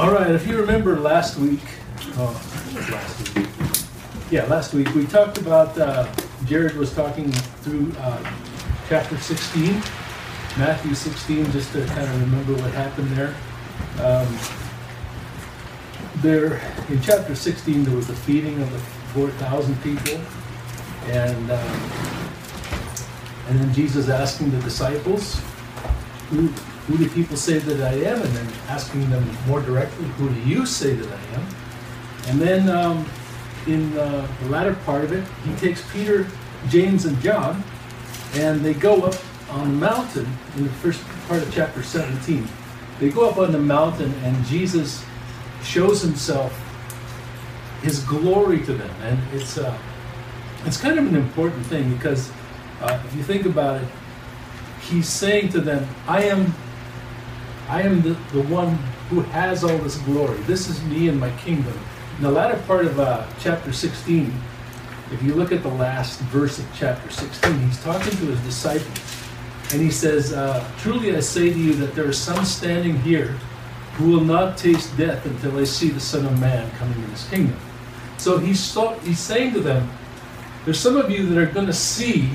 All right, if you remember last week, oh, last week, yeah, last week we talked about. Uh, Jared was talking through uh, chapter 16, Matthew 16, just to kind of remember what happened there. Um, there in chapter 16, there was the feeding of the 4,000 people, and um, and then Jesus asking the disciples, who, who do people say that I am? And then asking them more directly, who do you say that I am? And then um, in uh, the latter part of it, he takes Peter, James, and John, and they go up on the mountain in the first part of chapter 17. They go up on the mountain, and Jesus shows himself, his glory to them. And it's, uh, it's kind of an important thing because uh, if you think about it, he's saying to them, I am, I am the, the one who has all this glory. This is me and my kingdom. In the latter part of uh, chapter 16, if you look at the last verse of chapter 16, he's talking to his disciples. And he says, uh, Truly I say to you that there are some standing here who will not taste death until they see the Son of Man coming in his kingdom. So he's, so, he's saying to them, There's some of you that are going to see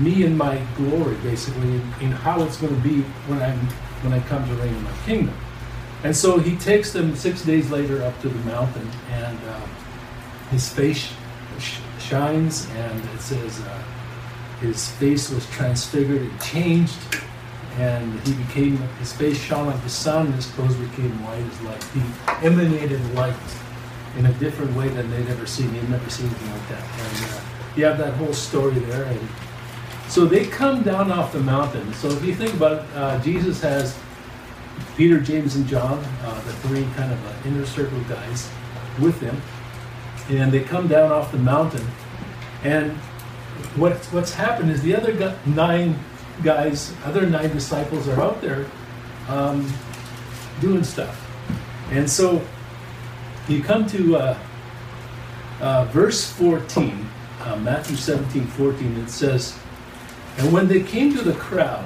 me in my glory, basically, in, in how it's going to be when, I'm, when I come to reign in my kingdom. And so he takes them six days later up to the mountain, and uh, his face sh- shines, and it says uh, his face was transfigured and changed, and he became his face shone like the sun, and his clothes became white as light. He emanated light in a different way than they'd ever seen. They'd never seen anything like that. And uh, you have that whole story there. And so they come down off the mountain. So if you think about it, uh, Jesus has Peter, James, and John, uh, the three kind of uh, inner circle guys, with him, and they come down off the mountain. And what's what's happened is the other nine guys, other nine disciples, are out there um, doing stuff. And so you come to uh, uh, verse 14, uh, Matthew 17, 14, it says, And when they came to the crowd,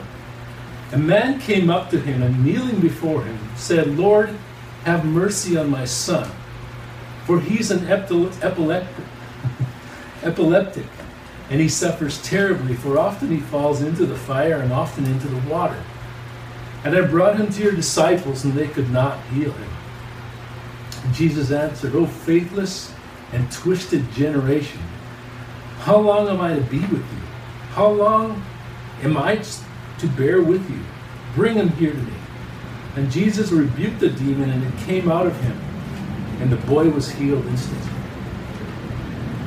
a man came up to him and kneeling before him said, Lord, have mercy on my son, for he's an epileptic, epileptic, and he suffers terribly, for often he falls into the fire and often into the water. And I brought him to your disciples, and they could not heal him. And Jesus answered, O faithless and twisted generation, how long am I to be with you? How long am I to bear with you? Bring him here to me. And Jesus rebuked the demon, and it came out of him, and the boy was healed instantly.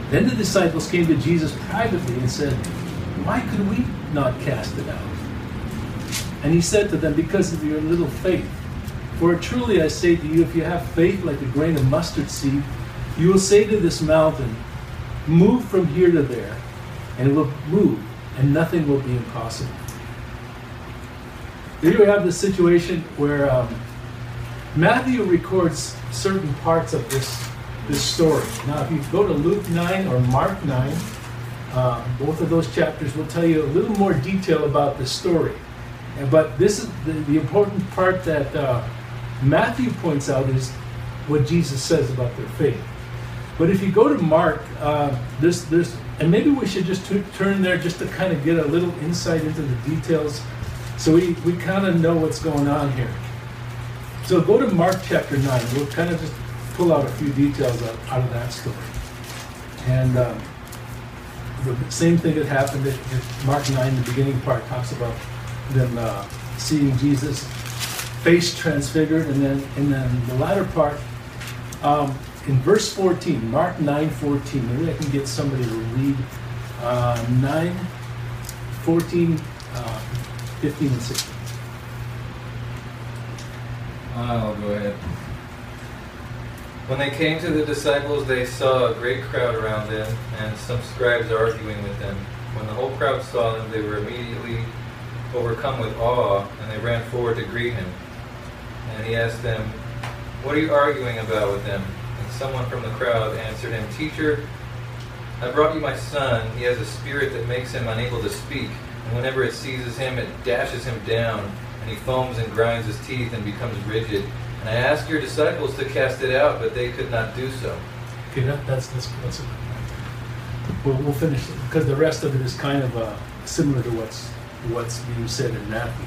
Then the disciples came to Jesus privately and said, Why could we not cast it out? And he said to them, Because of your little faith. For truly I say to you, if you have faith like a grain of mustard seed, you will say to this mountain, Move from here to there, and it will move, and nothing will be impossible. Here we have the situation where um, Matthew records certain parts of this, this story. Now, if you go to Luke 9 or Mark 9, uh, both of those chapters will tell you a little more detail about the story. But this is the, the important part that uh, Matthew points out is what Jesus says about their faith. But if you go to Mark, uh, there's, and maybe we should just t- turn there just to kind of get a little insight into the details so we, we kind of know what's going on here. So go to Mark chapter 9. We'll kind of just pull out a few details out, out of that story. And um, the same thing that happened at Mark 9, the beginning part, talks about them uh, seeing Jesus face transfigured. And then, and then the latter part, um, in verse 14, Mark 9 14, maybe I can get somebody to read uh, 9 14, uh, 15, and 16. I'll go ahead. When they came to the disciples, they saw a great crowd around them, and some scribes arguing with them. When the whole crowd saw them, they were immediately overcome with awe, and they ran forward to greet him. And he asked them, What are you arguing about with them? Someone from the crowd answered him, Teacher, I brought you my son. He has a spirit that makes him unable to speak, and whenever it seizes him, it dashes him down, and he foams and grinds his teeth and becomes rigid. And I asked your disciples to cast it out, but they could not do so. Okay, that, that's that's that's it. We'll, we'll finish it because the rest of it is kind of uh, similar to what's what's being said in Matthew.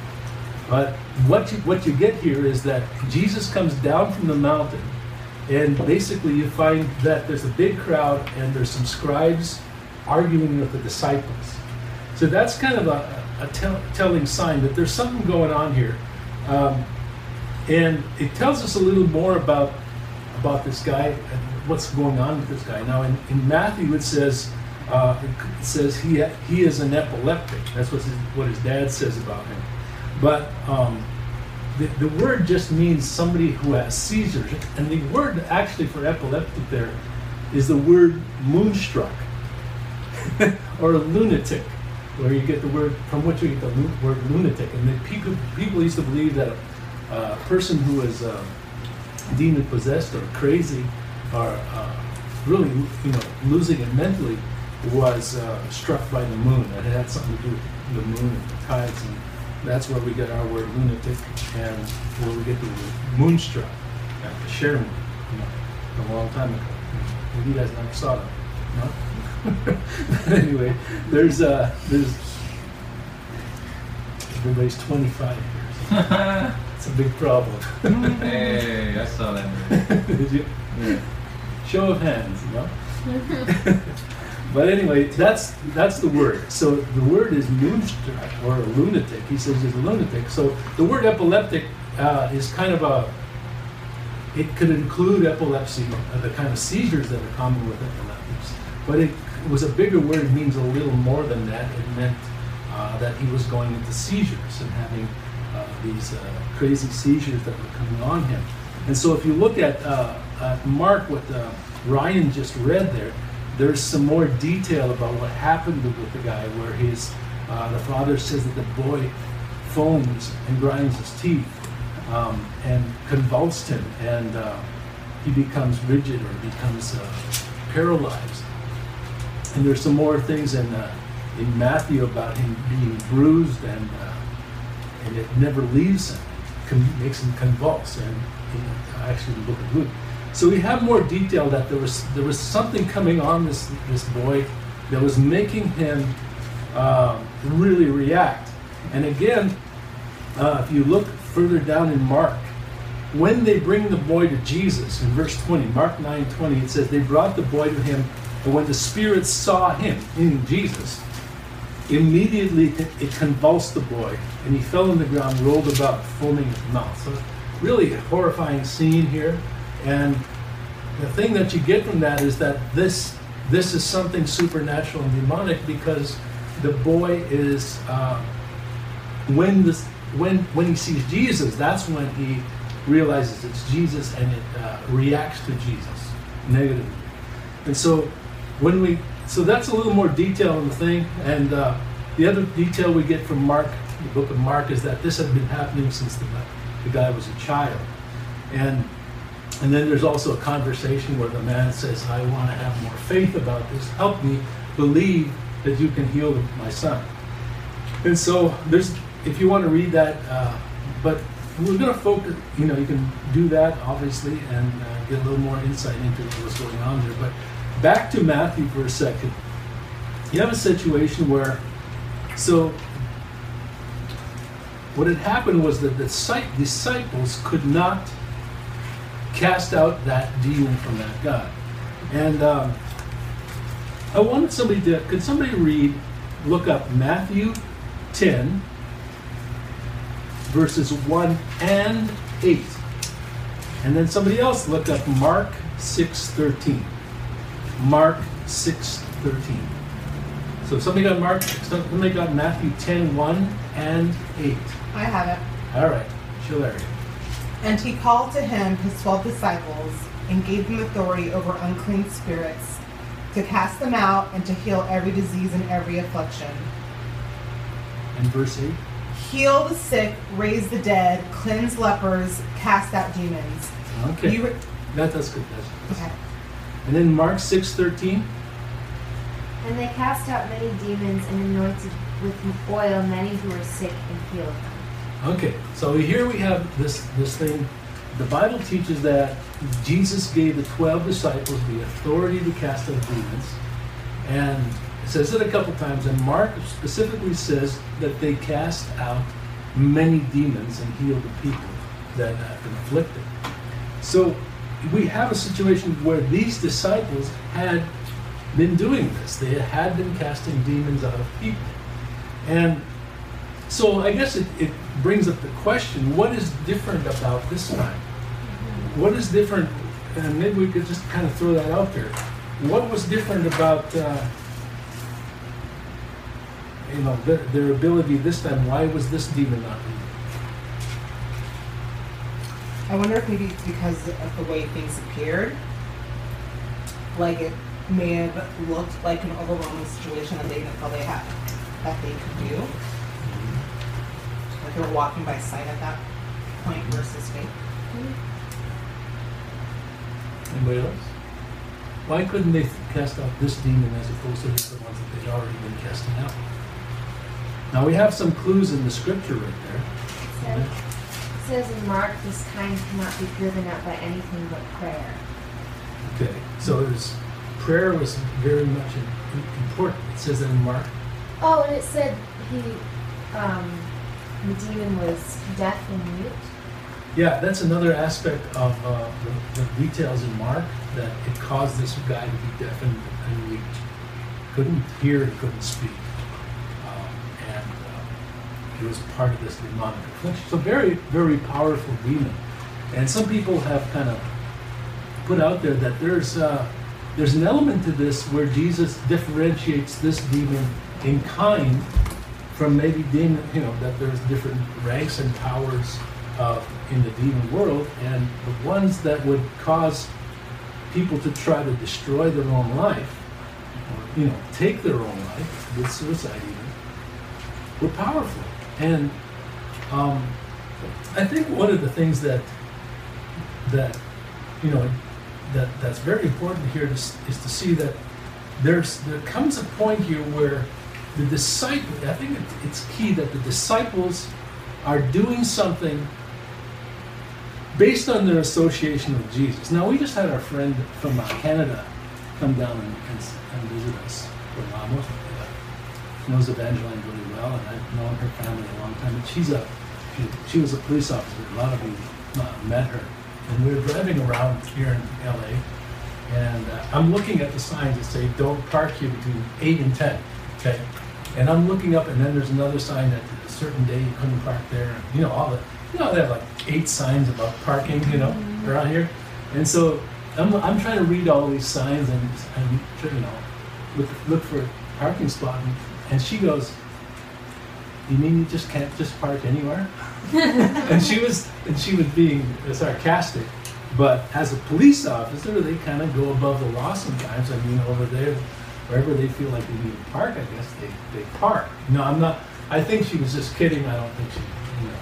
But what you what you get here is that Jesus comes down from the mountain, and basically you find that there's a big crowd and there's some scribes arguing with the disciples. So that's kind of a, a tell, telling sign that there's something going on here. Um, and it tells us a little more about about this guy and what's going on with this guy. Now, in, in Matthew, it says uh, it says he he is an epileptic. That's what his, what his dad says about him. But um, the, the word just means somebody who has seizures, and the word actually for epileptic there is the word moonstruck or a lunatic, where you get the word from which you get the lu- word lunatic. And the people people used to believe that a person who is uh, demon possessed or crazy or uh, really you know losing it mentally was uh, struck by the moon. It had something to do with the moon and the tides, and that's where we get our word lunatic and where we get the word moonstruck, like the Cher moon, you know, a long time ago. Well, you guys never saw that, no? but anyway, there's uh, there's everybody's 25 years. It's a big problem. Hey, I saw that. Did you? Yeah. Show of hands, you know? But anyway, that's that's the word. So the word is moonstruck or lunatic. He says he's a lunatic. So the word epileptic uh, is kind of a. It could include epilepsy, uh, the kind of seizures that are common with epileptics. But it was a bigger word. It means a little more than that. It meant uh, that he was going into seizures and having uh, these uh, crazy seizures that were coming on him. And so if you look at, uh, at Mark, what Ryan just read there, there's some more detail about what happened with the guy, where his uh, the father says that the boy foams and grinds his teeth um, and convulsed him, and uh, he becomes rigid or becomes uh, paralyzed. And there's some more things in uh, in Matthew about him being bruised and uh, and it never leaves him. It makes him convulse, and know, actually the book of Luke. So we have more detail that there was there was something coming on this this boy that was making him uh, really react. And again, uh, if you look further down in Mark, when they bring the boy to Jesus in verse 20, Mark 9 20, it says, They brought the boy to him, and when the spirit saw him, in Jesus, immediately it convulsed the boy, and he fell on the ground, rolled about, foaming at the mouth. So, really horrifying scene here. And the thing that you get from that is that this this is something supernatural and demonic because the boy is uh, when this when when he sees Jesus, that's when he realizes it's Jesus and it uh, reacts to Jesus negatively. And so when we so that's a little more detail in the thing. And uh, the other detail we get from Mark, the book of Mark, is that this had been happening since the, the guy was a child. And and then there's also a conversation where the man says, I want to have more faith about this. Help me believe that you can heal my son. And so there's, if you want to read that, uh, but we're going to focus, you know, you can do that obviously and uh, get a little more insight into what's going on there. But back to Matthew for a second. You have a situation where, so what had happened was that the disciples could not cast out that demon from that guy. And um, I wanted somebody to, could somebody read, look up Matthew 10, verses 1 and 8. And then somebody else looked up Mark 6, 13. Mark 6, 13. So somebody got Mark, somebody got Matthew 10, 1 and 8. I have it. All right, Shillery. And he called to him his twelve disciples and gave them authority over unclean spirits to cast them out and to heal every disease and every affliction. And verse 8. Heal the sick, raise the dead, cleanse lepers, cast out demons. Okay. You re- that, that's good. That's, okay. And then Mark 6, 13. And they cast out many demons and anointed with oil many who were sick and healed them. Okay, so here we have this this thing the Bible teaches that Jesus gave the 12 disciples the authority to cast out demons. And it says it a couple times, and Mark specifically says that they cast out many demons and healed the people that have been afflicted. So we have a situation where these disciples had been doing this. They had been casting demons out of people. And so I guess it, it brings up the question what is different about this time? What is different? And maybe we could just kind of throw that out there. What was different about, uh, you know, their, their ability this time? Why was this demon not leaving? I wonder if maybe because of the way things appeared. Like it may have looked like an overwhelming situation that they didn't feel they had that they could do. Like they were walking by sight at that point versus faith. Anybody else? Why couldn't they cast out this demon as opposed to the ones that they'd already been casting out? Now we have some clues in the scripture right there. It says, it says in Mark, this kind cannot be driven out by anything but prayer. Okay, so there's prayer was very much important. It says that in Mark. Oh, and it said he, um, the demon was deaf and mute. Yeah, that's another aspect of uh, the, the details in Mark that it caused this guy to be deaf and, and mute. Couldn't hear and couldn't speak. Um, and uh, he was part of this demonic affliction. So very, very powerful demon. And some people have kind of put out there that there's uh, there's an element to this where Jesus differentiates this demon in kind from maybe demon, you know, that there's different ranks and powers uh, in the demon world, and the ones that would cause people to try to destroy their own life, or you know, take their own life with suicide even, were powerful. And um, I think one of the things that that you know that that's very important here is, is to see that there's there comes a point here where the disciple I think it's key that the disciples are doing something based on their association with Jesus. Now we just had our friend from uh, Canada come down and, and, and visit us from Ramos. Uh, knows Evangeline really well, and I've known her family a long time. And she's a she, she was a police officer. A lot of you uh, met her, and we were driving around here in LA, and uh, I'm looking at the signs that say "Don't park here between eight and 10. Okay, and I'm looking up, and then there's another sign that a certain day you couldn't park there. And, you know all the you know they have like eight signs about parking. You know mm-hmm. around here, and so I'm, I'm trying to read all these signs and and you know look look for a parking spot, and, and she goes. You mean you just can't just park anywhere? and she was and she was being sarcastic, but as a police officer, they kind of go above the law sometimes. I mean, over there, wherever they feel like they need to park, I guess they, they park. No, I'm not. I think she was just kidding. I don't think she, you know,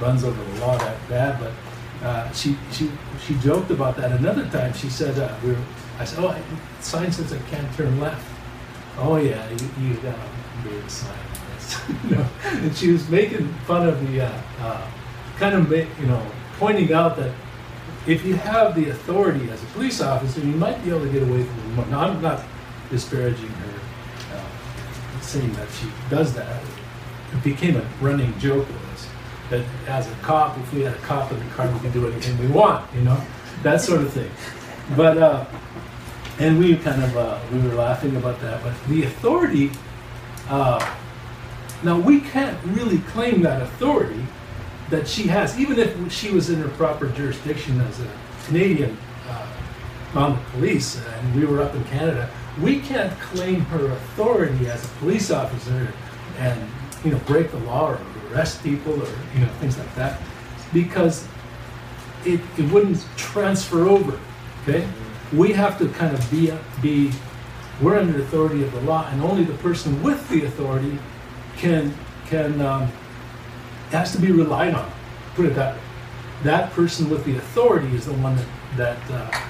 runs over the law that bad. But uh, she she she joked about that. Another time, she said, uh, we were, I said, oh, I, sign says I can't turn left. Oh yeah, you, you gotta read the sign. you know, and she was making fun of the, uh, uh, kind of, you know, pointing out that if you have the authority as a police officer, you might be able to get away it more. Now, I'm not disparaging her, uh, saying that she does that. It became a running joke with us that as a cop, if we had a cop in the car, we could do anything we want, you know, that sort of thing. But uh, and we kind of uh, we were laughing about that. But the authority. Uh, now we can't really claim that authority that she has, even if she was in her proper jurisdiction as a Canadian uh, mounted police, and we were up in Canada. We can't claim her authority as a police officer and you know break the law or arrest people or you know things like that because it, it wouldn't transfer over. Okay, we have to kind of be be we're under the authority of the law, and only the person with the authority can can um, has to be relied on. Put it that way. That person with the authority is the one that that uh,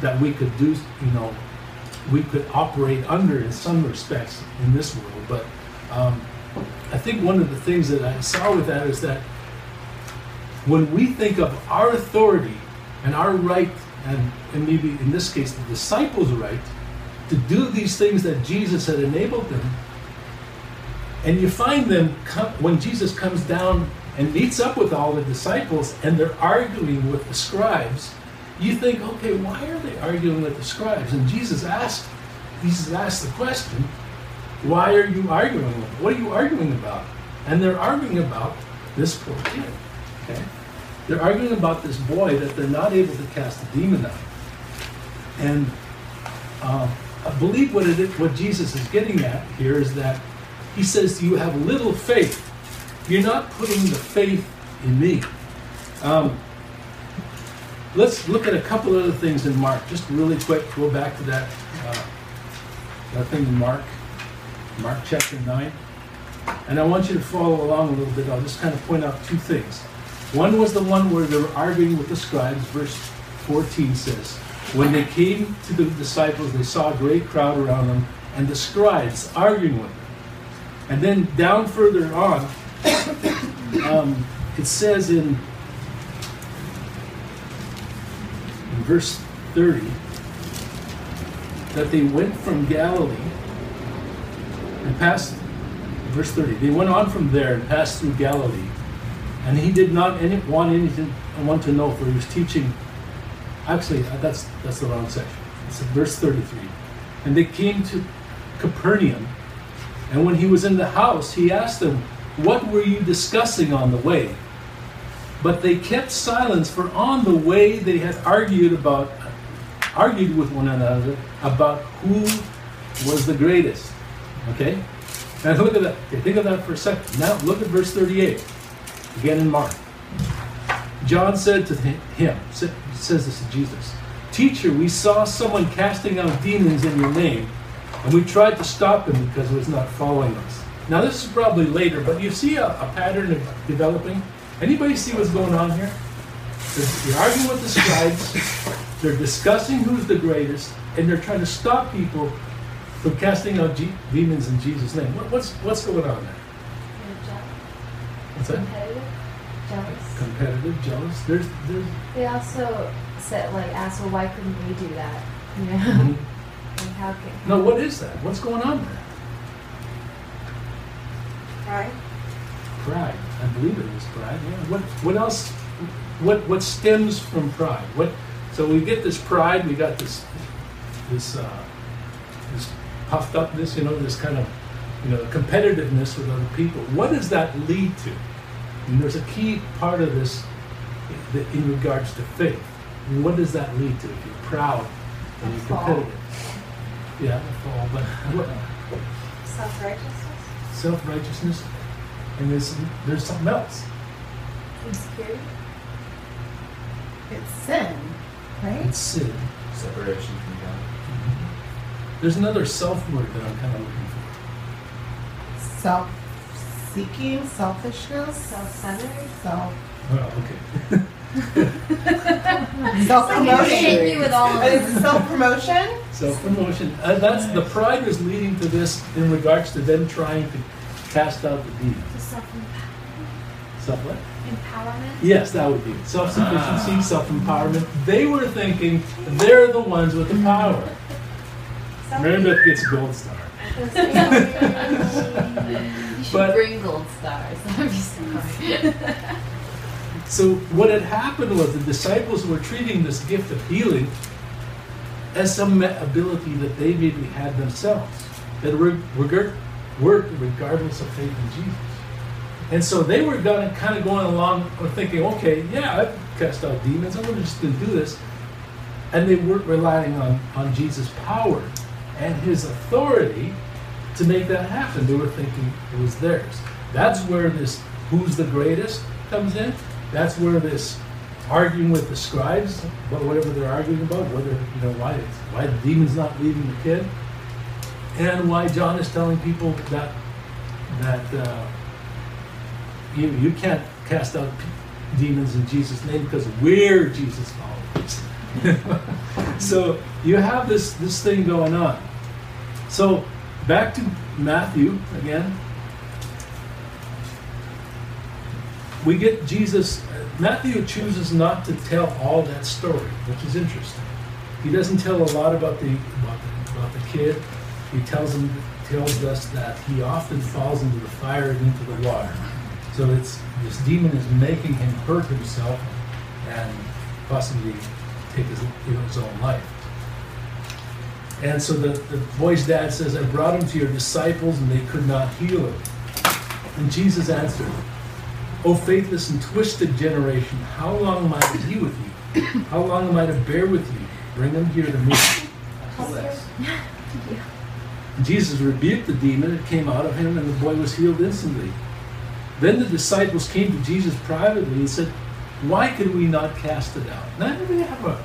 that we could do. You know, we could operate under in some respects in this world. But um, I think one of the things that I saw with that is that when we think of our authority and our right, and, and maybe in this case the disciples' right, to do these things that Jesus had enabled them. And you find them come, when Jesus comes down and meets up with all the disciples and they're arguing with the scribes. You think, okay, why are they arguing with the scribes? And Jesus asked, Jesus asked the question, why are you arguing? What are you arguing about? And they're arguing about this poor kid. Okay? They're arguing about this boy that they're not able to cast a demon out. And uh, I believe what, it is, what Jesus is getting at here is that he says you have little faith. You're not putting the faith in me. Um, let's look at a couple other things in Mark, just really quick. Go back to that uh, that thing in Mark, Mark chapter nine, and I want you to follow along a little bit. I'll just kind of point out two things. One was the one where they were arguing with the scribes. Verse 14 says, When they came to the disciples, they saw a great crowd around them, and the scribes arguing with them. And then down further on, um, it says in, in verse 30 that they went from Galilee and passed, verse 30, they went on from there and passed through Galilee. And he did not any, want anything want to know, for he was teaching. Actually, uh, that's that's the wrong section. It's verse 33. And they came to Capernaum, and when he was in the house, he asked them, What were you discussing on the way? But they kept silence, for on the way they had argued about argued with one another about who was the greatest. Okay? Now look at that. Okay, think of that for a second. Now look at verse 38. Again in Mark. John said to him, says this to Jesus, Teacher, we saw someone casting out demons in your name, and we tried to stop him because he was not following us. Now this is probably later, but you see a, a pattern of developing? Anybody see what's going on here? They're, they're arguing with the scribes, they're discussing who's the greatest, and they're trying to stop people from casting out G- demons in Jesus' name. What, what's, what's going on there? What's that? Competitive, jealous. Competitive, jealous. There's, there's. They also said, like, asked, well, why couldn't we do that? You know? Mhm. like, how can. No, what is that? What's going on there? Right? Pride. I believe it is pride. Yeah. What what else? What what stems from pride? What? So we get this pride. We got this this uh, this puffed upness. You know, this kind of you know competitiveness with other people. What does that lead to? And there's a key part of this in regards to faith. What does that lead to? If you're proud and you're competitive. Yeah, fall. But what, Self righteousness? self righteousness, and there's there's something else. Insecurity? It's sin, right? It's sin. Separation from God. There's another self word that I'm kind of looking for. Self-seeking, selfishness, Self centered? self Well, okay. self-promotion. You with all of Is it self-promotion? Self promotion. Uh, that's the pride is leading to this in regards to them trying to cast out the demon. Self Self what? empowerment? Yes, that would be it. Self sufficiency, ah. self empowerment. They were thinking they're the ones with the power. Meredith gets a gold star. You should But- bring gold stars. That'd so what had happened was the disciples were treating this gift of healing as some ability that they maybe had themselves that were, were worked regardless of faith in Jesus. And so they were gonna, kind of going along or thinking, okay, yeah, I've cast out demons. I'm gonna just do this. And they weren't relying on, on Jesus' power and his authority to make that happen. They were thinking it was theirs. That's where this who's the greatest comes in. That's where this arguing with the scribes about whatever they're arguing about, whether you know why why the demon's not leaving the kid, and why John is telling people that that uh, you you can't cast out demons in Jesus' name because we're Jesus followers. so you have this this thing going on. So back to Matthew again. We get Jesus. Matthew chooses not to tell all that story, which is interesting. He doesn't tell a lot about the about the, about the kid. He tells him tells us that he often falls into the fire and into the water. So it's this demon is making him hurt himself and possibly take his, his own life. And so the, the boy's dad says, I brought him to your disciples and they could not heal him. And Jesus answered, O faithless and twisted generation, how long am I to be with you? How long am I to bear with you? Bring him here to me. Thank you. And Jesus rebuked the demon, it came out of him, and the boy was healed instantly. Then the disciples came to Jesus privately and said, Why could we not cast it out? Now, anybody have a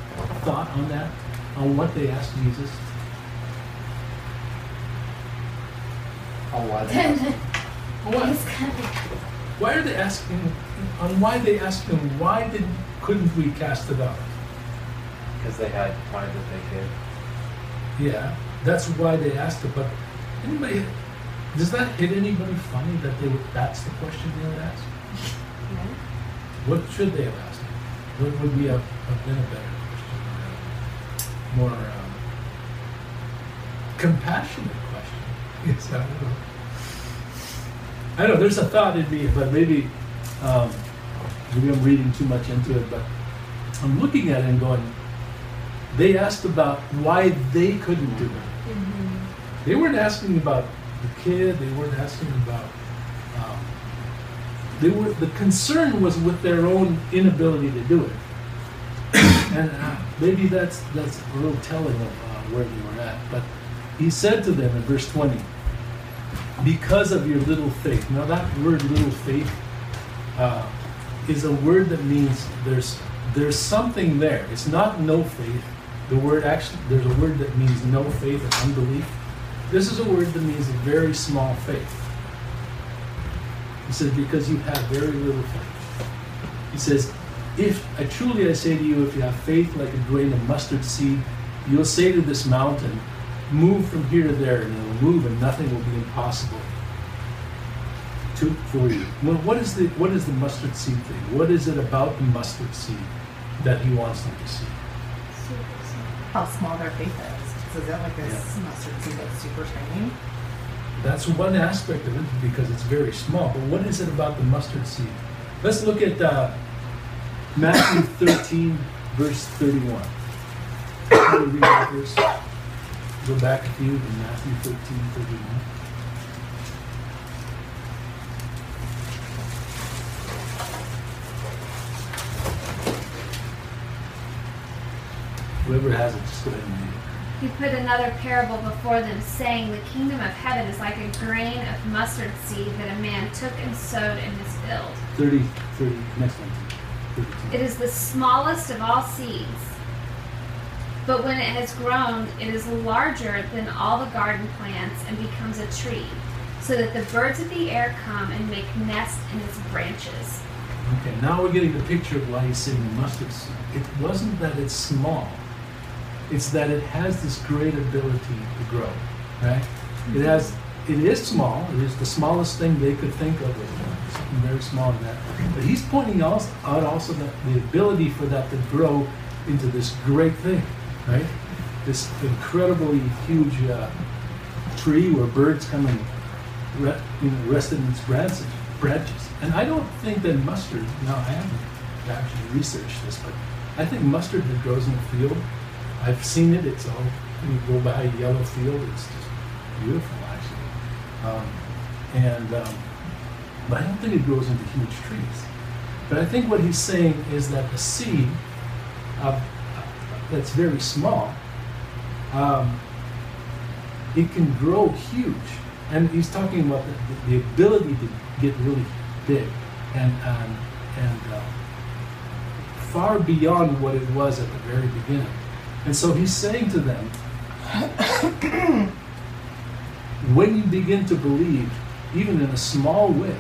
thought on that? On what they asked Jesus? Oh, why they What? It's kind Why are they asking, on why they asked him, why did, couldn't we cast it out? Because they had wanted that they could. Yeah, that's why they asked it, but anybody, does that hit anybody funny that they would, that's the question they would ask? What should they have asked? What would be a, have been a better question? More um, compassionate question. Yes, I don't know. I know there's a thought in me, but maybe um, maybe I'm reading too much into it. But I'm looking at it and going. They asked about why they couldn't do it. They weren't asking about the kid. They weren't asking about. Um, they were the concern was with their own inability to do it, and uh, maybe that's that's a little telling of uh, where they were at. But he said to them in verse twenty, "Because of your little faith." Now that word "little faith" uh, is a word that means there's there's something there. It's not no faith. The word actually there's a word that means no faith and unbelief. This is a word that means a very small faith. He says, because you have very little faith. He says, if I truly I say to you, if you have faith like a grain of mustard seed, you'll say to this mountain, move from here to there, and it'll move, and nothing will be impossible to for you. Well, what is the what is the mustard seed thing? What is it about the mustard seed that he wants them to see? How small their faith is. So is that like a Yeah. mustard seed that's super tiny? That's one aspect of it because it's very small. But what is it about the mustard seed? Let's look at uh, Matthew 13, verse 31. Can you read that verse? Go back a few to Matthew 13, 31. Whoever has it, just go ahead and. He put another parable before them, saying, The kingdom of heaven is like a grain of mustard seed that a man took and sowed in his field. 30, 30, next one. 32. It is the smallest of all seeds, but when it has grown, it is larger than all the garden plants and becomes a tree, so that the birds of the air come and make nests in its branches. Okay, now we're getting the picture of why he's saying mustard seed. It wasn't that it's small, it's that it has this great ability to grow, right? It has, it is small, it is the smallest thing they could think of, something very small in that. But he's pointing also, out also that the ability for that to grow into this great thing, right? This incredibly huge uh, tree where birds come and re- you know, rest in its branches, branches. And I don't think that mustard, now I haven't actually researched this, but I think mustard that grows in the field, I've seen it, it's all, you go by yellow field, it's just beautiful actually. Um, and, um, but I don't think it grows into huge trees. But I think what he's saying is that a seed uh, that's very small, um, it can grow huge. And he's talking about the, the, ability to get really big and, um, and uh, far beyond what it was at the very beginning. And so he's saying to them, when you begin to believe, even in a small way,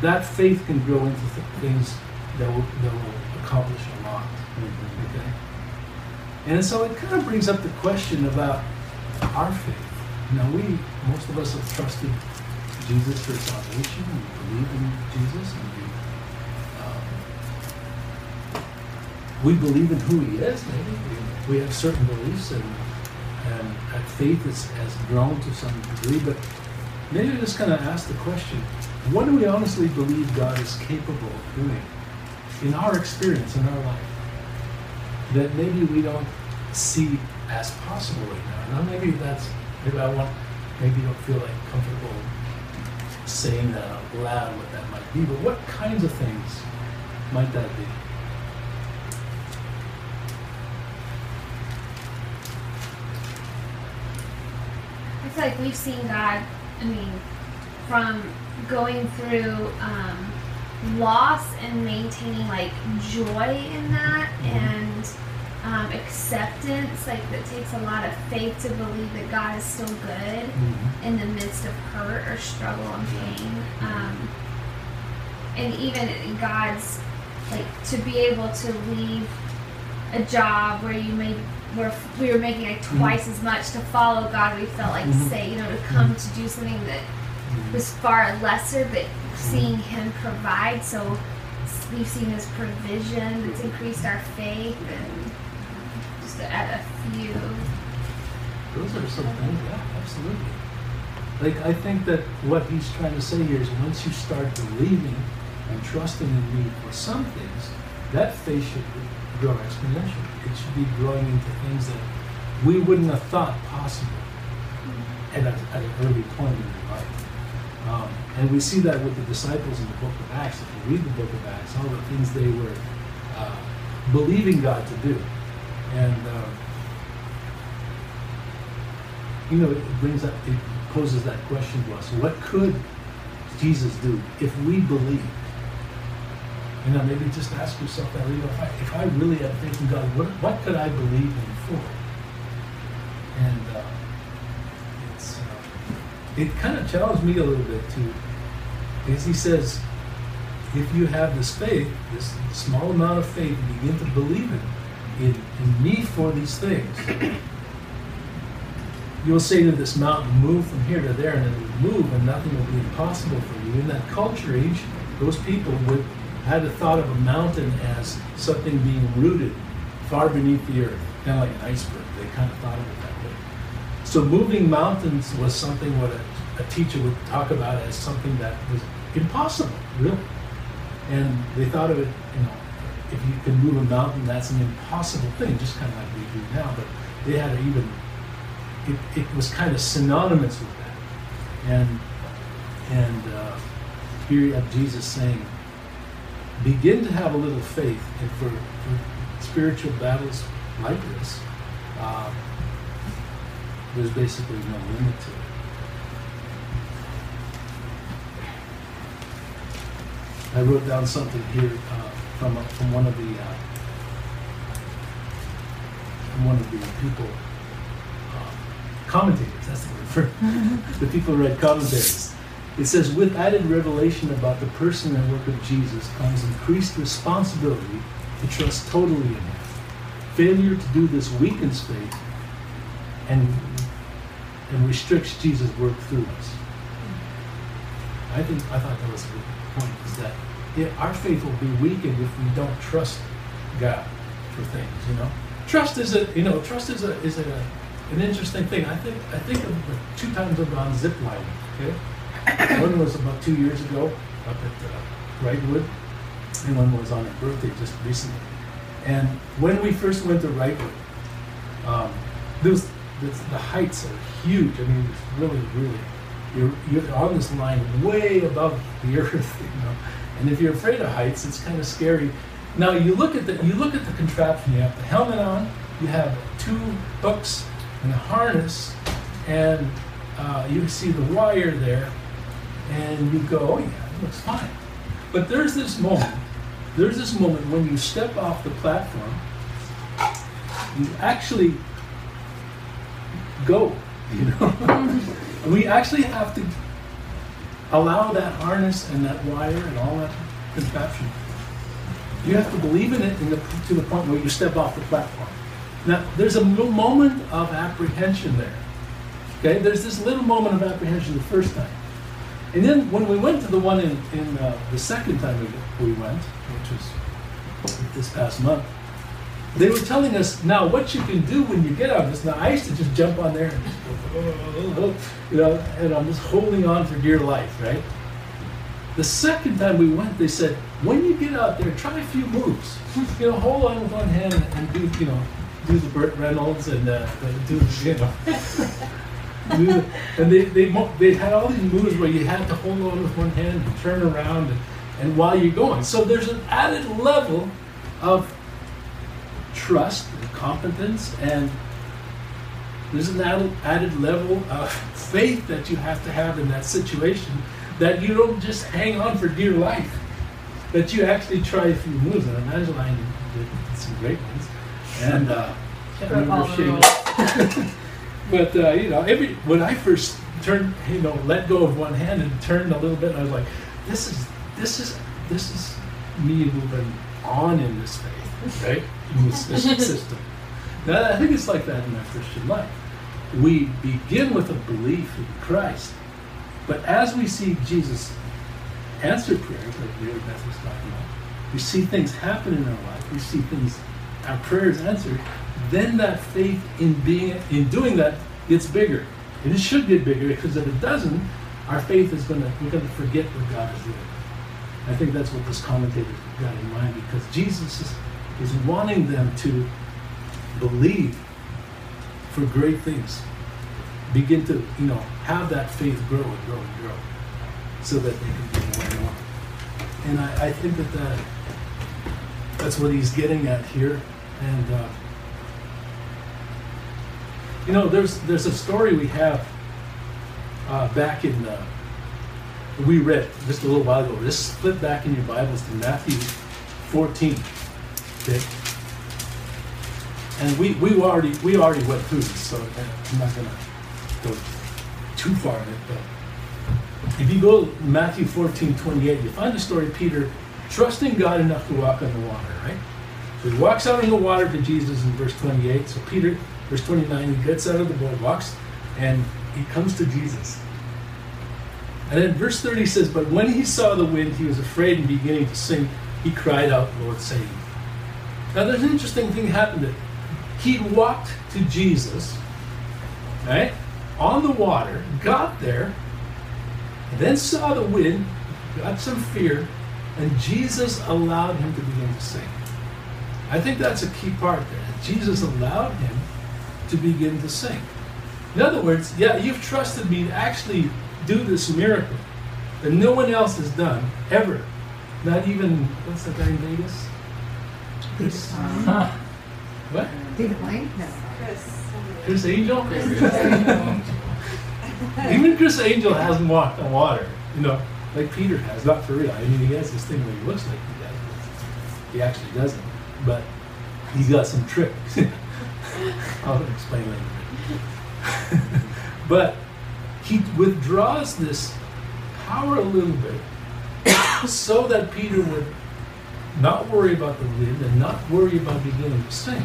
that faith can grow into th- things that will, that will accomplish a lot. Mm-hmm. Okay? And so it kind of brings up the question about our faith. Now, we, most of us have trusted Jesus for salvation. We believe in Jesus and we um, we believe in who he is, maybe. We, have certain beliefs and, and faith is, has grown to some degree, but maybe just kind of ask the question, what do we honestly believe God is capable of doing in our experience, in our life, that maybe we don't see as possible right now? Now, maybe that's, maybe I want, maybe you don't feel like comfortable saying that out loud, what that might be, but what kinds of things might that be? Like we've seen God, I mean, from going through um, loss and maintaining like joy in that Mhm. and um, acceptance. Like, that takes a lot of faith to believe that God is still good in the midst of hurt or struggle and pain. Um, and even God's, like, to be able to leave a job where you made where we were making like twice as much to follow God. We felt like Mhm. say, you know, to come to do something that Mhm. was far lesser, but seeing Him provide. So we've seen His provision that's increased our faith, and just to add a few. Those are some things, yeah, absolutely. Like, I think that what he's trying to say here is once you start believing and trusting in me for some things, that faith should grow exponentially. It should be growing into things that we wouldn't have thought possible at, a, at an early point in your life. Um, and we see that with the disciples in the book of Acts. If you read the book of Acts, all the things they were uh, believing God to do. And um, you know, it brings up, it poses that question to us: What could Jesus do if we believe? You know, maybe just ask yourself that. You know, if I, if I really had faith in God, what, what could I believe in for? And uh, it's, uh, it kind of challenged me a little bit too, because he says, if you have this faith, this small amount of faith, and begin to believe it in, in me for these things, you'll say to this mountain, move from here to there, and it will move, and nothing will be impossible for you. In that culture age, those people would had the thought of a mountain as something being rooted far beneath the earth, kind of like an iceberg. They kind of thought of it that way. So moving mountains was something what a, a teacher would talk about as something that was impossible, really. And they thought of it, you know, if you can move a mountain, that's an impossible thing, just kind of like we do now. But they had even it, it was kind of synonymous with that. And and uh, here you have Jesus saying, begin to have a little faith, and for, for spiritual battles like this, uh, there's basically no limit to it. I wrote down something here uh, from a, from one of the uh, from one of the people uh, commentators. That's the word for the people who read commentaries. It says, with added revelation about the person and work of Jesus comes increased responsibility to trust totally in Him. Failure to do this weakens faith and and restricts Jesus' work through us. I think I thought that was a good point. Is that yeah, our faith will be weakened if we don't trust God for things. You know, trust is a you know trust is a is a an interesting thing. I think I think of two times gone zip lining. Okay, one was about two years ago up at uh, Wrightwood, and one was on her birthday just recently. And when we first went to Wrightwood, um, the heights are huge. I mean, it's really, really you're you're on this line way above the earth, you know. And if you're afraid of heights, it's kind of scary. Now you look at the you look at the contraption. You have the helmet on. You have two hooks and a harness, and uh, you see the wire there, and you go, oh yeah, it looks fine. But there's this moment. There's this moment when you step off the platform. You actually go. You know, we actually have to allow that harness and that wire and all that contraption. You have to believe in it in the, to the point where you step off the platform. Now, there's a moment of apprehension there. Okay, there's this little moment of apprehension the first time, and then when we went to the one in, in uh, the second time we, we went, which was this past month, they were telling us now what you can do when you get on this. Now I used to just jump on there you know, and I'm just holding on for dear life, right? The second time we went, they said, when you get out there, try a few moves. You know, hold on with one hand and do, you know, do the Burt Reynolds and uh, do, you know. and they, they, they had all these moves where you had to hold on with one hand and turn around and, and while you're going. So there's an added level of trust and competence and there's an added, added level of faith that you have to have in that situation that you don't just hang on for dear life that you actually try a few moves. And Evangeline did some great ones. And uh, I remember she but uh, you know every when I first turned you know let go of one hand and turned a little bit I was like this is this is this is me moving on in this faith right? In this, this system. Now, I think it's like that in our Christian life. We begin with a belief in Christ, but as we see Jesus answer prayers, like Mary Beth was talking about, we see things happen in our life, we see things, our prayers answered, then that faith in being, in doing that gets bigger. And it should get bigger because if it doesn't, our faith is gonna, we're gonna forget what God is doing. I think that's what this commentator got in mind because Jesus is, is wanting them to believe for great things. Begin to, you know, have that faith grow and grow and grow so that they can do more and more. And I, I think that, that that's what he's getting at here. And, uh, you know, there's, there's a story we have uh, back in, uh, we read just a little while ago. Just flip back in your Bibles to Matthew 14. Okay? And we, we already we already went through this, so I'm not gonna go too far in it. But if you go Matthew 14, 28, you find the story of Peter trusting God enough to walk on the water, right? So he walks out in the water to Jesus in verse 28. So Peter, verse 29, he gets out of the boat, walks, and he comes to Jesus. And then verse 30 says, But when he saw the wind, he was afraid and beginning to sink. He cried out, Lord, save me. Now there's an interesting thing happened that he walked to Jesus, right, on the water, got there, and then saw the wind, got some fear, and Jesus allowed him to begin to sink. I think that's a key part there. Jesus allowed him to begin to sing. In other words, yeah, you've trusted me to actually do this miracle that no one else has done ever. Not even what's that guy in Vegas? Chris. What? David Blaine? No. Criss Angel? Even Criss Angel hasn't walked on water, you know, like Peter has. Not for real. I mean, he has this thing where he looks like he does, but he actually doesn't. But he's got some tricks. I'll explain later. but he withdraws this power a little bit so that Peter would not worry about the wind and not worry about beginning to sink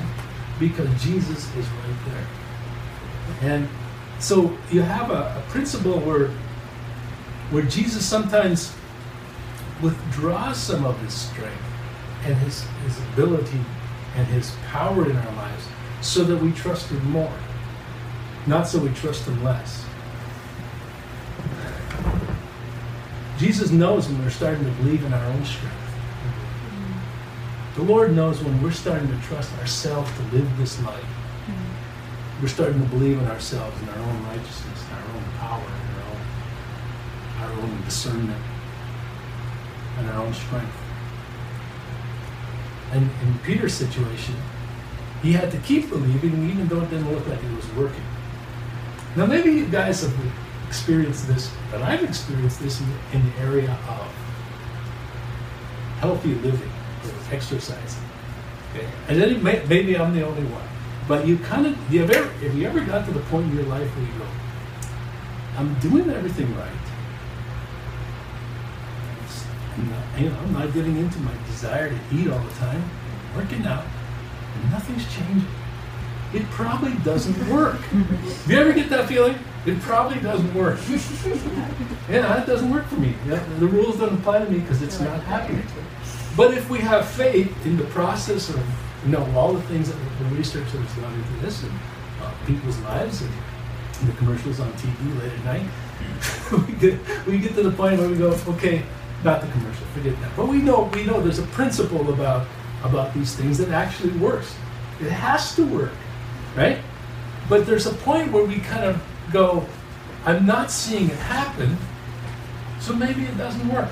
because Jesus is right there. And so you have a, a principle where where Jesus sometimes withdraws some of his strength and his, his ability and his power in our lives so that we trust him more, not so we trust him less. Jesus knows when we're starting to believe in our own strength. The Lord knows when we're starting to trust ourselves to live this life. We're starting to believe in ourselves and our own righteousness, and our own power, and our own, our own discernment, and our own strength. And in Peter's situation, he had to keep believing even though it didn't look like it was working. Now, maybe you guys have experienced this, but I've experienced this in, in the area of healthy living or exercising. Okay? And then may, maybe I'm the only one. But you kind of, you ever, have you ever got to the point in your life where you go, I'm doing everything right. I'm not, you know, I'm not getting into my desire to eat all the time, I'm working out, nothing's changing. It probably doesn't work. Do you ever get that feeling? It probably doesn't work. yeah, it doesn't work for me. Yeah, the rules don't apply to me because it's not happening. But if we have faith in the process of you know all the things that the research that has gone into this and uh, people's lives and, and the commercials on TV late at night. we get we get to the point where we go, okay, not the commercial, forget that. But we know we know there's a principle about about these things that actually works. It has to work, right? But there's a point where we kind of go, I'm not seeing it happen, so maybe it doesn't work.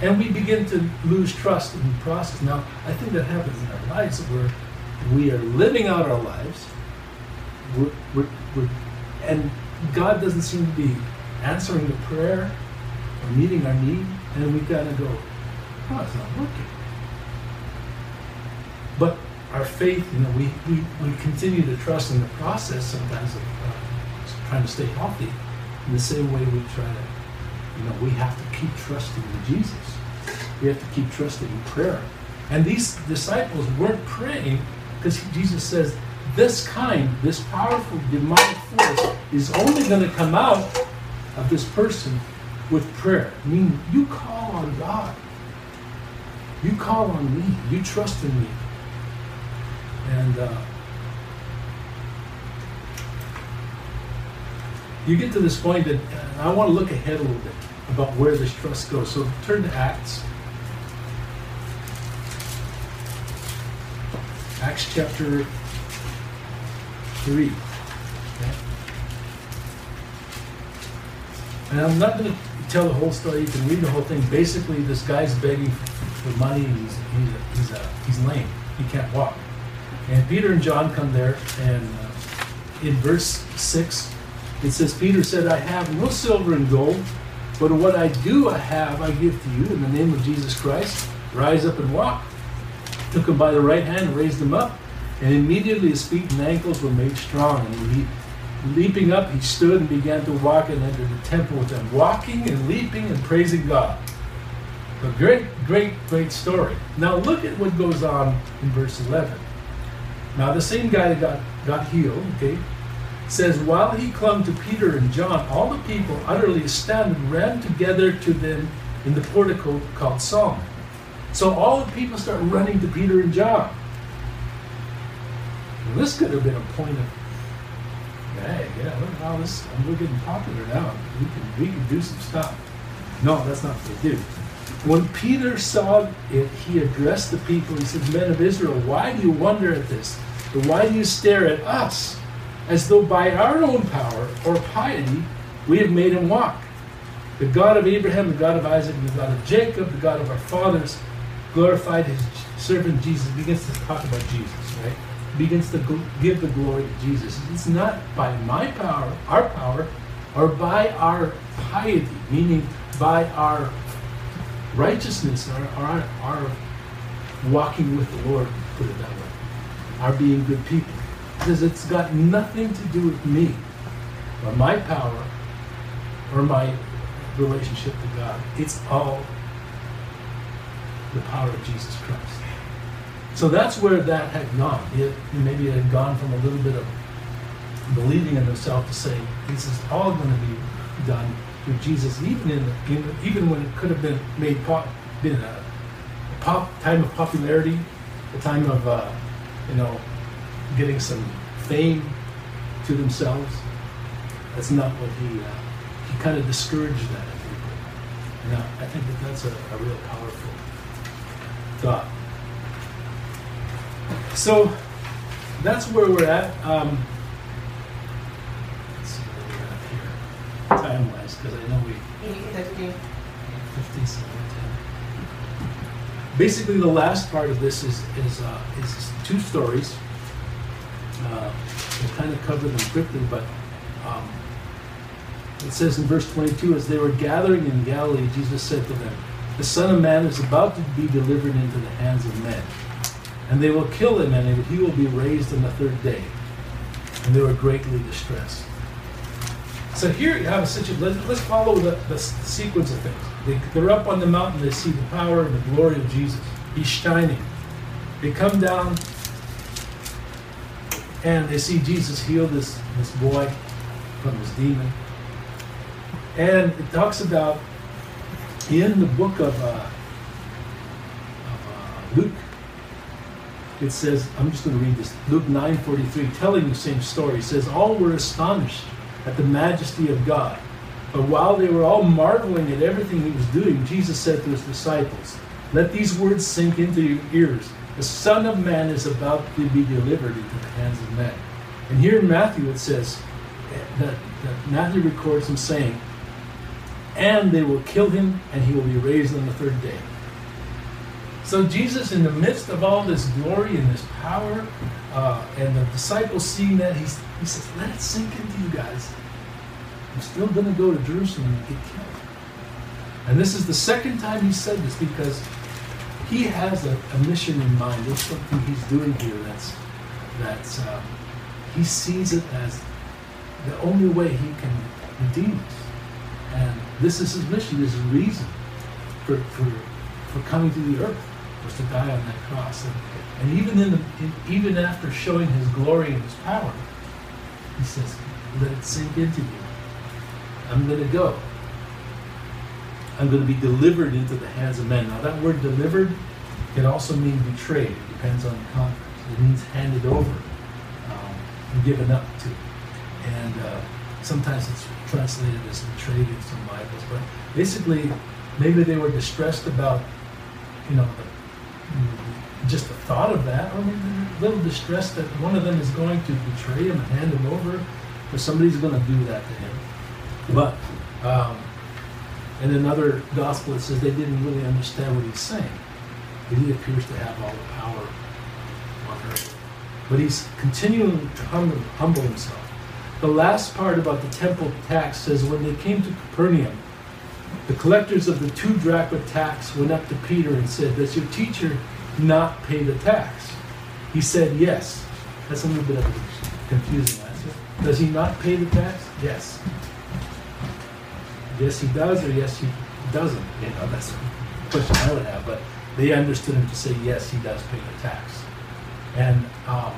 And we begin to lose trust in the process. Now, I think that happens in our lives where we are living out our lives, we're, we're, we're, and God doesn't seem to be answering the prayer or meeting our need, and we kind of go, oh, it's not working. But our faith, you know, we, we, we continue to trust in the process sometimes of uh, trying to stay healthy in the same way we try to, you know, we have to keep trusting in Jesus. We have to keep trusting in prayer. And these disciples weren't praying because Jesus says, this kind, this powerful demonic force is only going to come out of this person with prayer. I mean, you call on God. You call on me. You trust in me. And uh, you get to this point that I want to look ahead a little bit about where this trust goes. So turn to Acts. Acts chapter 3. Okay. And I'm not going to tell the whole story. You can read the whole thing. Basically, this guy's begging for money he's, he's, he's, uh, he's lame. He can't walk. And Peter and John come there, and uh, in verse 6, it says, Peter said, I have no silver and gold, but what I do I have, I give to you in the name of Jesus Christ. Rise up and walk. Took him by the right hand and raised him up, and immediately his feet and ankles were made strong. And he, leaping up, he stood and began to walk and entered the temple with them, walking and leaping and praising God. A great, great, great story. Now look at what goes on in verse 11. Now, the same guy that got, got healed, okay, says, While he clung to Peter and John, all the people, utterly astounded, ran together to them in the portico called Solomon. So all the people start running to Peter and John. Well, this could have been a point of, hey, yeah, look all this, we're getting popular now. We can, we can do some stuff. No, that's not what they do. When Peter saw it, he addressed the people. He said, Men of Israel, why do you wonder at this? Or why do you stare at us as though by our own power or piety we have made him walk? The God of Abraham, the God of Isaac, the God of Jacob, the God of our fathers, glorified his servant Jesus. Begins to talk about Jesus, right? Begins to give the glory to Jesus. It's not by my power, our power, or by our piety, meaning by our righteousness, our, our, our walking with the Lord, put it that way, our being good people. Because it's got nothing to do with me, or my power, or my relationship to God. It's all the power of Jesus Christ. So that's where that had gone. It, maybe it had gone from a little bit of believing in himself to say, this is all going to be done through Jesus, even in, in even when it could have been made pop, been a pop time of popularity, a time of uh, you know getting some fame to themselves. That's not what he uh, he kind of discouraged that in people. And uh, I think that that's a, a real powerful thought. So that's where we're at. Um, let's see where we're at here, time wise, because I know we 850. 50, 10. Basically, the last part of this is is, uh, is two stories. Uh, we'll kind of cover them quickly, but um, it says in verse 22 as they were gathering in Galilee, Jesus said to them, The Son of Man is about to be delivered into the hands of men, and they will kill him, and he will be raised on the third day. And they were greatly distressed. So here you have a situation. Let's, follow the, the sequence of things. They, they're up on the mountain. They see the power and the glory of Jesus. He's shining. They come down and they see Jesus heal this, this boy from his demon. And it talks about in the book of, uh, of uh, Luke, it says, I'm just going to read this, Luke 9:43, telling the same story. Says, All were astonished at the majesty of God. But while they were all marveling at everything he was doing, Jesus said to his disciples, Let these words sink into your ears. The Son of Man is about to be delivered into the hands of men. And here in Matthew it says that, that Matthew records him saying, And they will kill him, and he will be raised on the third day. So Jesus, in the midst of all this glory and this power, uh, and the disciples seeing that, he says, "Let it sink into you guys. I'm still going to go to Jerusalem and get killed." And this is the second time he said this because he has a, a mission in mind. There's something he's doing here that's that's uh, he sees it as the only way he can redeem us. And this is his mission, this is his reason for, for, for coming to the earth was to die on that cross. And, and even in, the, in even after showing his glory and his power, he says, "Let it sink into you. I'm going to go. I'm going to be delivered into the hands of men." Now, that word "delivered" can also mean betrayed. It depends on the context. It means handed over um, and given up to. And uh, sometimes it's translated as betrayed in some Bibles, but basically, maybe they were distressed about, you know, the, just the thought of that, or maybe a little distressed that one of them is going to betray him and hand him over, or somebody's going to do that to him. But um, in another gospel, it says they didn't really understand what he's saying. But he appears to have all the power on earth. But he's continuing to hum- humble himself. The last part about the temple tax says when they came to Capernaum, the collectors of the two drachma tax went up to Peter and said, Does your teacher not pay the tax? He said, Yes. That's a little bit of a confusing answer. Does he not pay the tax? Yes. Yes, he does, or yes, he doesn't. You know, that's a question I would have. But they understood him to say, Yes, he does pay the tax. And um,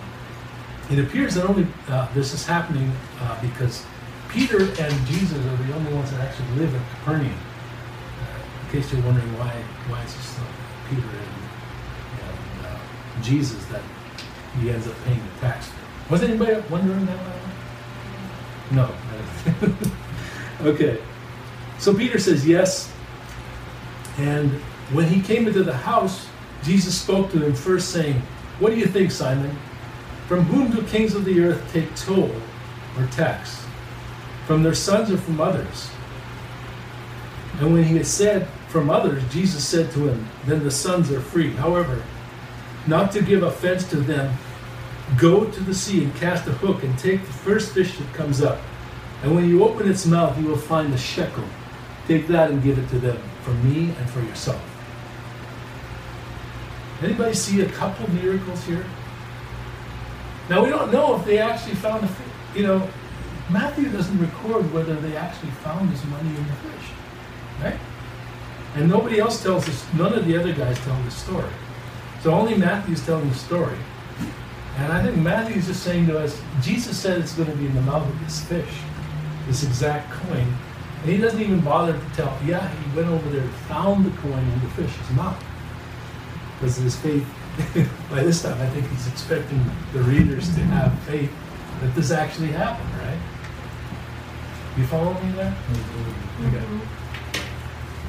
it appears that only uh, this is happening uh, because Peter and Jesus are the only ones that actually live in Capernaum. Uh, in case you're wondering why, why is this uh, Peter and, and uh, Jesus that he ends up paying the tax? Was anybody wondering that? No. okay. So Peter says yes, and when he came into the house, Jesus spoke to him first, saying, "What do you think, Simon?" From whom do kings of the earth take toll or tax? From their sons or from others? And when he had said, From others, Jesus said to him, Then the sons are free. However, not to give offense to them, go to the sea and cast a hook and take the first fish that comes up. And when you open its mouth, you will find the shekel. Take that and give it to them, for me and for yourself. Anybody see a couple miracles here? Now we don't know if they actually found the fish. You know, Matthew doesn't record whether they actually found this money in the fish, right? And nobody else tells us. None of the other guys tell the story. So only Matthew's telling the story. And I think Matthew's just saying to us, Jesus said it's going to be in the mouth of this fish, this exact coin. And he doesn't even bother to tell, yeah, he went over there and found the coin in the fish's mouth. Because his faith by this time, I think he's expecting the readers to have faith that this actually happened, right? You follow me there? Mm-hmm. Okay.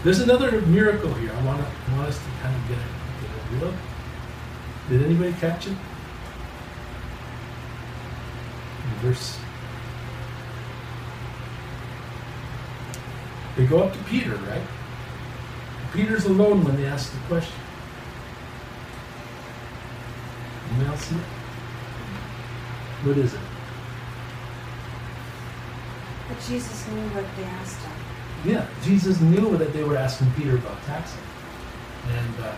There's another miracle here. I want to want us to kind of get a, get a look. Did anybody catch it? Verse. They go up to Peter, right? Peter's alone when they ask the question. Anyone else? What is it? But Jesus knew what they asked him. Yeah, Jesus knew that they were asking Peter about taxing. And uh,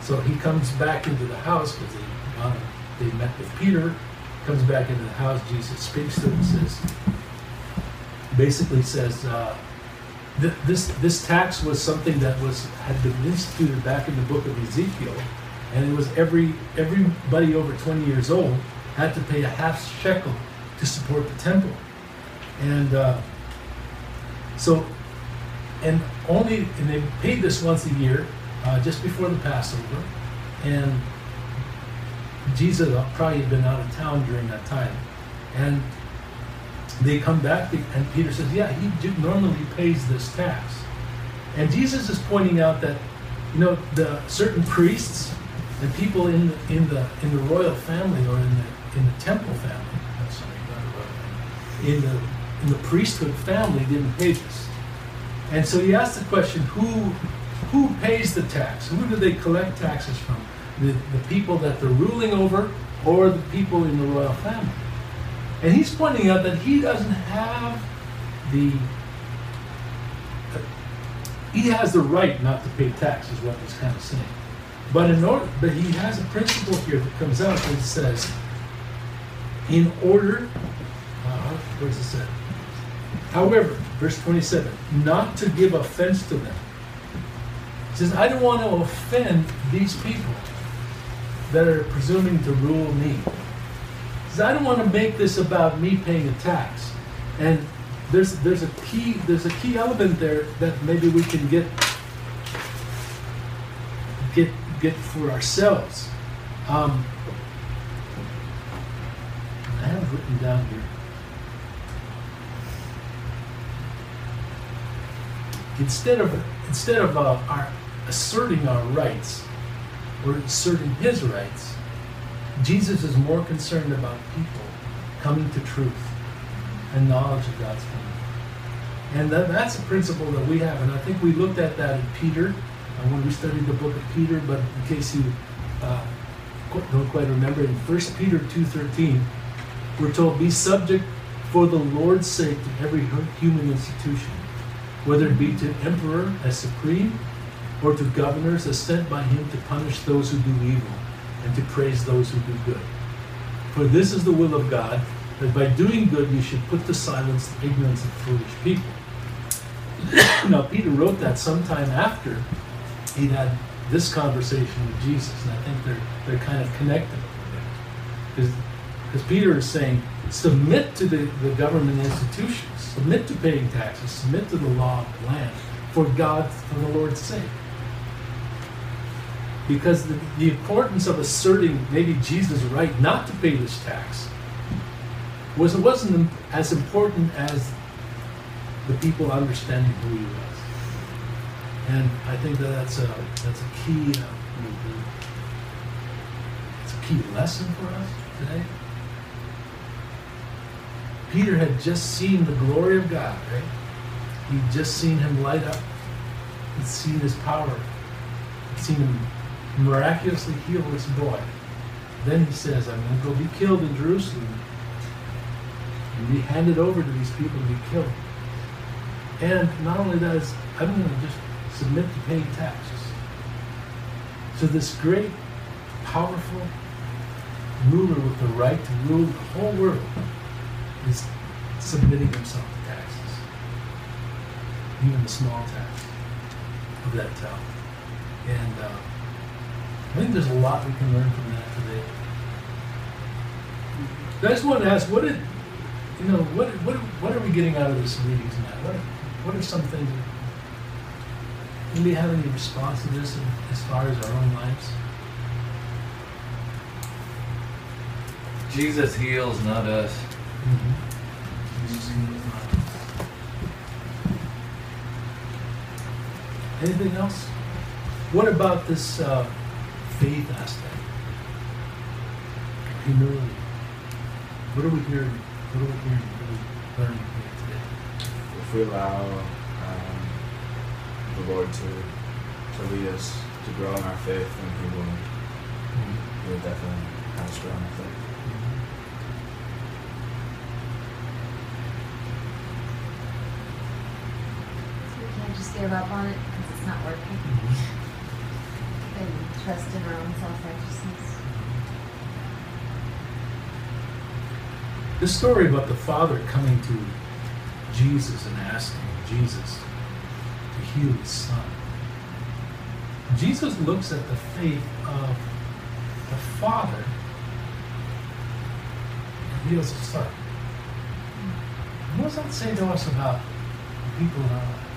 so he comes back into the house because they, uh, they met with Peter. Comes back into the house. Jesus speaks to him and says, basically says, uh, th- this this tax was something that was had been instituted back in the book of Ezekiel, and it was every everybody over 20 years old had to pay a half shekel to support the temple, and uh, so and only and they paid this once a year, uh, just before the Passover, and Jesus probably had been out of town during that time. And they come back, and Peter says, Yeah, he normally pays this tax. And Jesus is pointing out that, you know, the certain priests and people in the, in the, in the royal family or in the, in the temple family, sorry, family, in the, in the priesthood family didn't pay this. And so he asked the question, who, who pays the tax? Who do they collect taxes from? The, the people that they're ruling over or the people in the royal family? And he's pointing out that he doesn't have the he has the right not to pay tax, is what he's kind of saying. But in order, but he has a principle here that comes out that says, in order, uh, where's it said? However, verse 27, not to give offense to them. He says, I don't want to offend these people that are presuming to rule me. Says, I don't want to make this about me paying a tax. And there's there's a key there's a key element there that maybe we can get get get for ourselves. Um, I have it written down here. Instead of instead of uh, our asserting our rights or asserting His rights, Jesus is more concerned about people coming to truth and knowledge of God's plan. And that, that's a principle that we have. And I think we looked at that in Peter uh, when we studied the book of Peter. But in case you uh, don't quite remember, in 1 Peter 2.13, we're told, Be subject for the Lord's sake to every human institution, whether it be to emperor as supreme or to governors as sent by him to punish those who do evil and to praise those who do good. For this is the will of God, that by doing good you should put to silence the ignorance of foolish people. now, Peter wrote that sometime after he'd had this conversation with Jesus, and I think they're, they're kind of connected. Because Peter is saying, submit to the, the government institutions, submit to paying taxes, submit to the law of the land for God, for the Lord's sake. Because the, the importance of asserting maybe Jesus' right not to pay this tax was it wasn't as important as the people understanding who he was. And I think that that's a that's a key uh, it's a key lesson for us today. Peter had just seen the glory of God, right? He'd just seen him light up. He'd seen his power. He'd seen him miraculously heal this boy. Then he says, I'm going to go be killed in Jerusalem and be handed over to these people to be killed. And not only that, I'm going to just submit to paying taxes. So this great, powerful ruler with the right to rule the whole world is submitting himself to taxes, even the small tax of that town. And uh, I think there's a lot we can learn from that today. I just wanted to ask, what did you know? What what what are we getting out of this reading tonight? What what are some things? that- Do we have any response to this as far as our own lives? Jesus heals, not us. Anything else? What about this uh, faith aspect? Humility. What are we hearing? What are we hearing? What are we learning here today? If we allow um, the Lord to to lead us to grow in our faith, then He will He will definitely have us grow in our faith. We can't just give up on it because it's not working and trust in our own self-righteousness. The story about the father coming to Jesus and asking Jesus to heal his son. Jesus looks at the faith of the father and heals his son. What does that say to us about the people in our lives?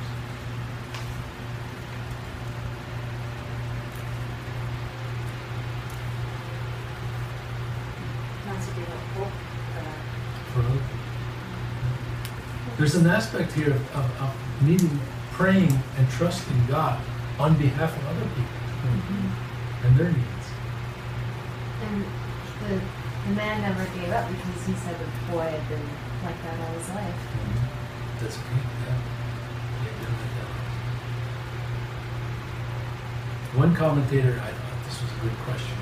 hope for that. for other people. There's an aspect here of, of, of needing, praying, and trusting God on behalf of other people mm-hmm. and their needs. And the, the man never gave up because he said the boy had been like that all his life. Mm-hmm. That's great. Yeah. One commentator, I thought this was a good question.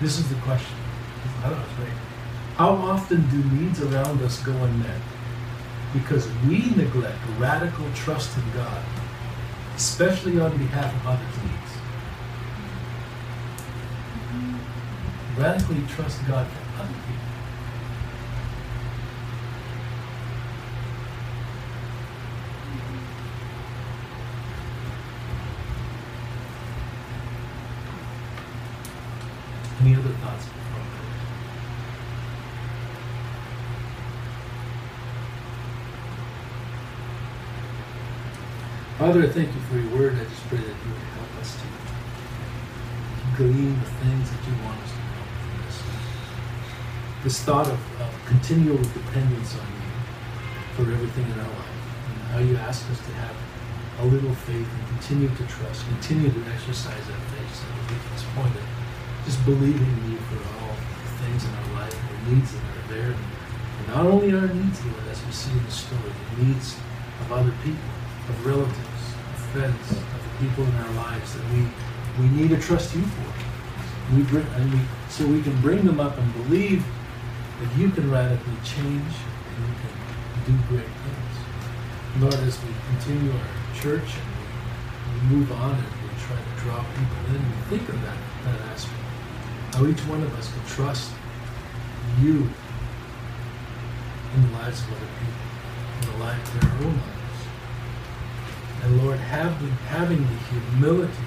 This is the question. I thought it was great. How often do needs around us go unmet because we neglect radical trust in God, especially on behalf of others' needs? Radically trust God for other people. Any other thoughts? before we close? Father, I thank you for your word. I just pray that you would help us to glean the things that you want us to know from this. This thought of, of continual dependence on you for everything in our life, and how you ask us to have a little faith and continue to trust, continue to exercise that faith so that we can point just believing in you for all the things in our life, the needs that are there, and not only our needs, Lord, as we see in the story, the needs of other people, of relatives, of friends, of the people in our lives that we we need to trust you for. We bring, and we, so we can bring them up and believe that you can radically change and you can do great things. Lord, as we continue our church and we, move on and we try to draw people in, we think of that, that aspect. How each one of us can trust you in the lives of other people, in the lives of their own lives. And Lord, having the humility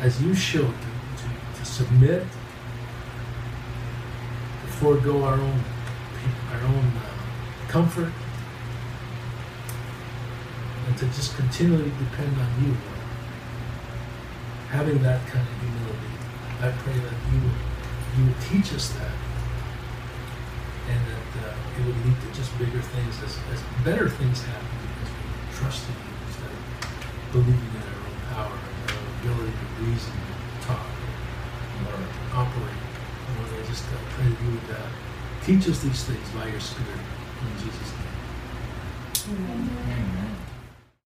as you showed to, to, to submit, to forego our own our own uh, comfort, and to just continually depend on you, Lord. Having that kind of humility, I pray that you would, you would teach us that, and that uh, it would lead to just bigger things, as, as better things happen because we trust you instead of believing in our own power and our ability to reason, talk, or operate. Lord, I just uh, pray that you would uh, teach us these things by your Spirit in Jesus' name. Amen. Amen.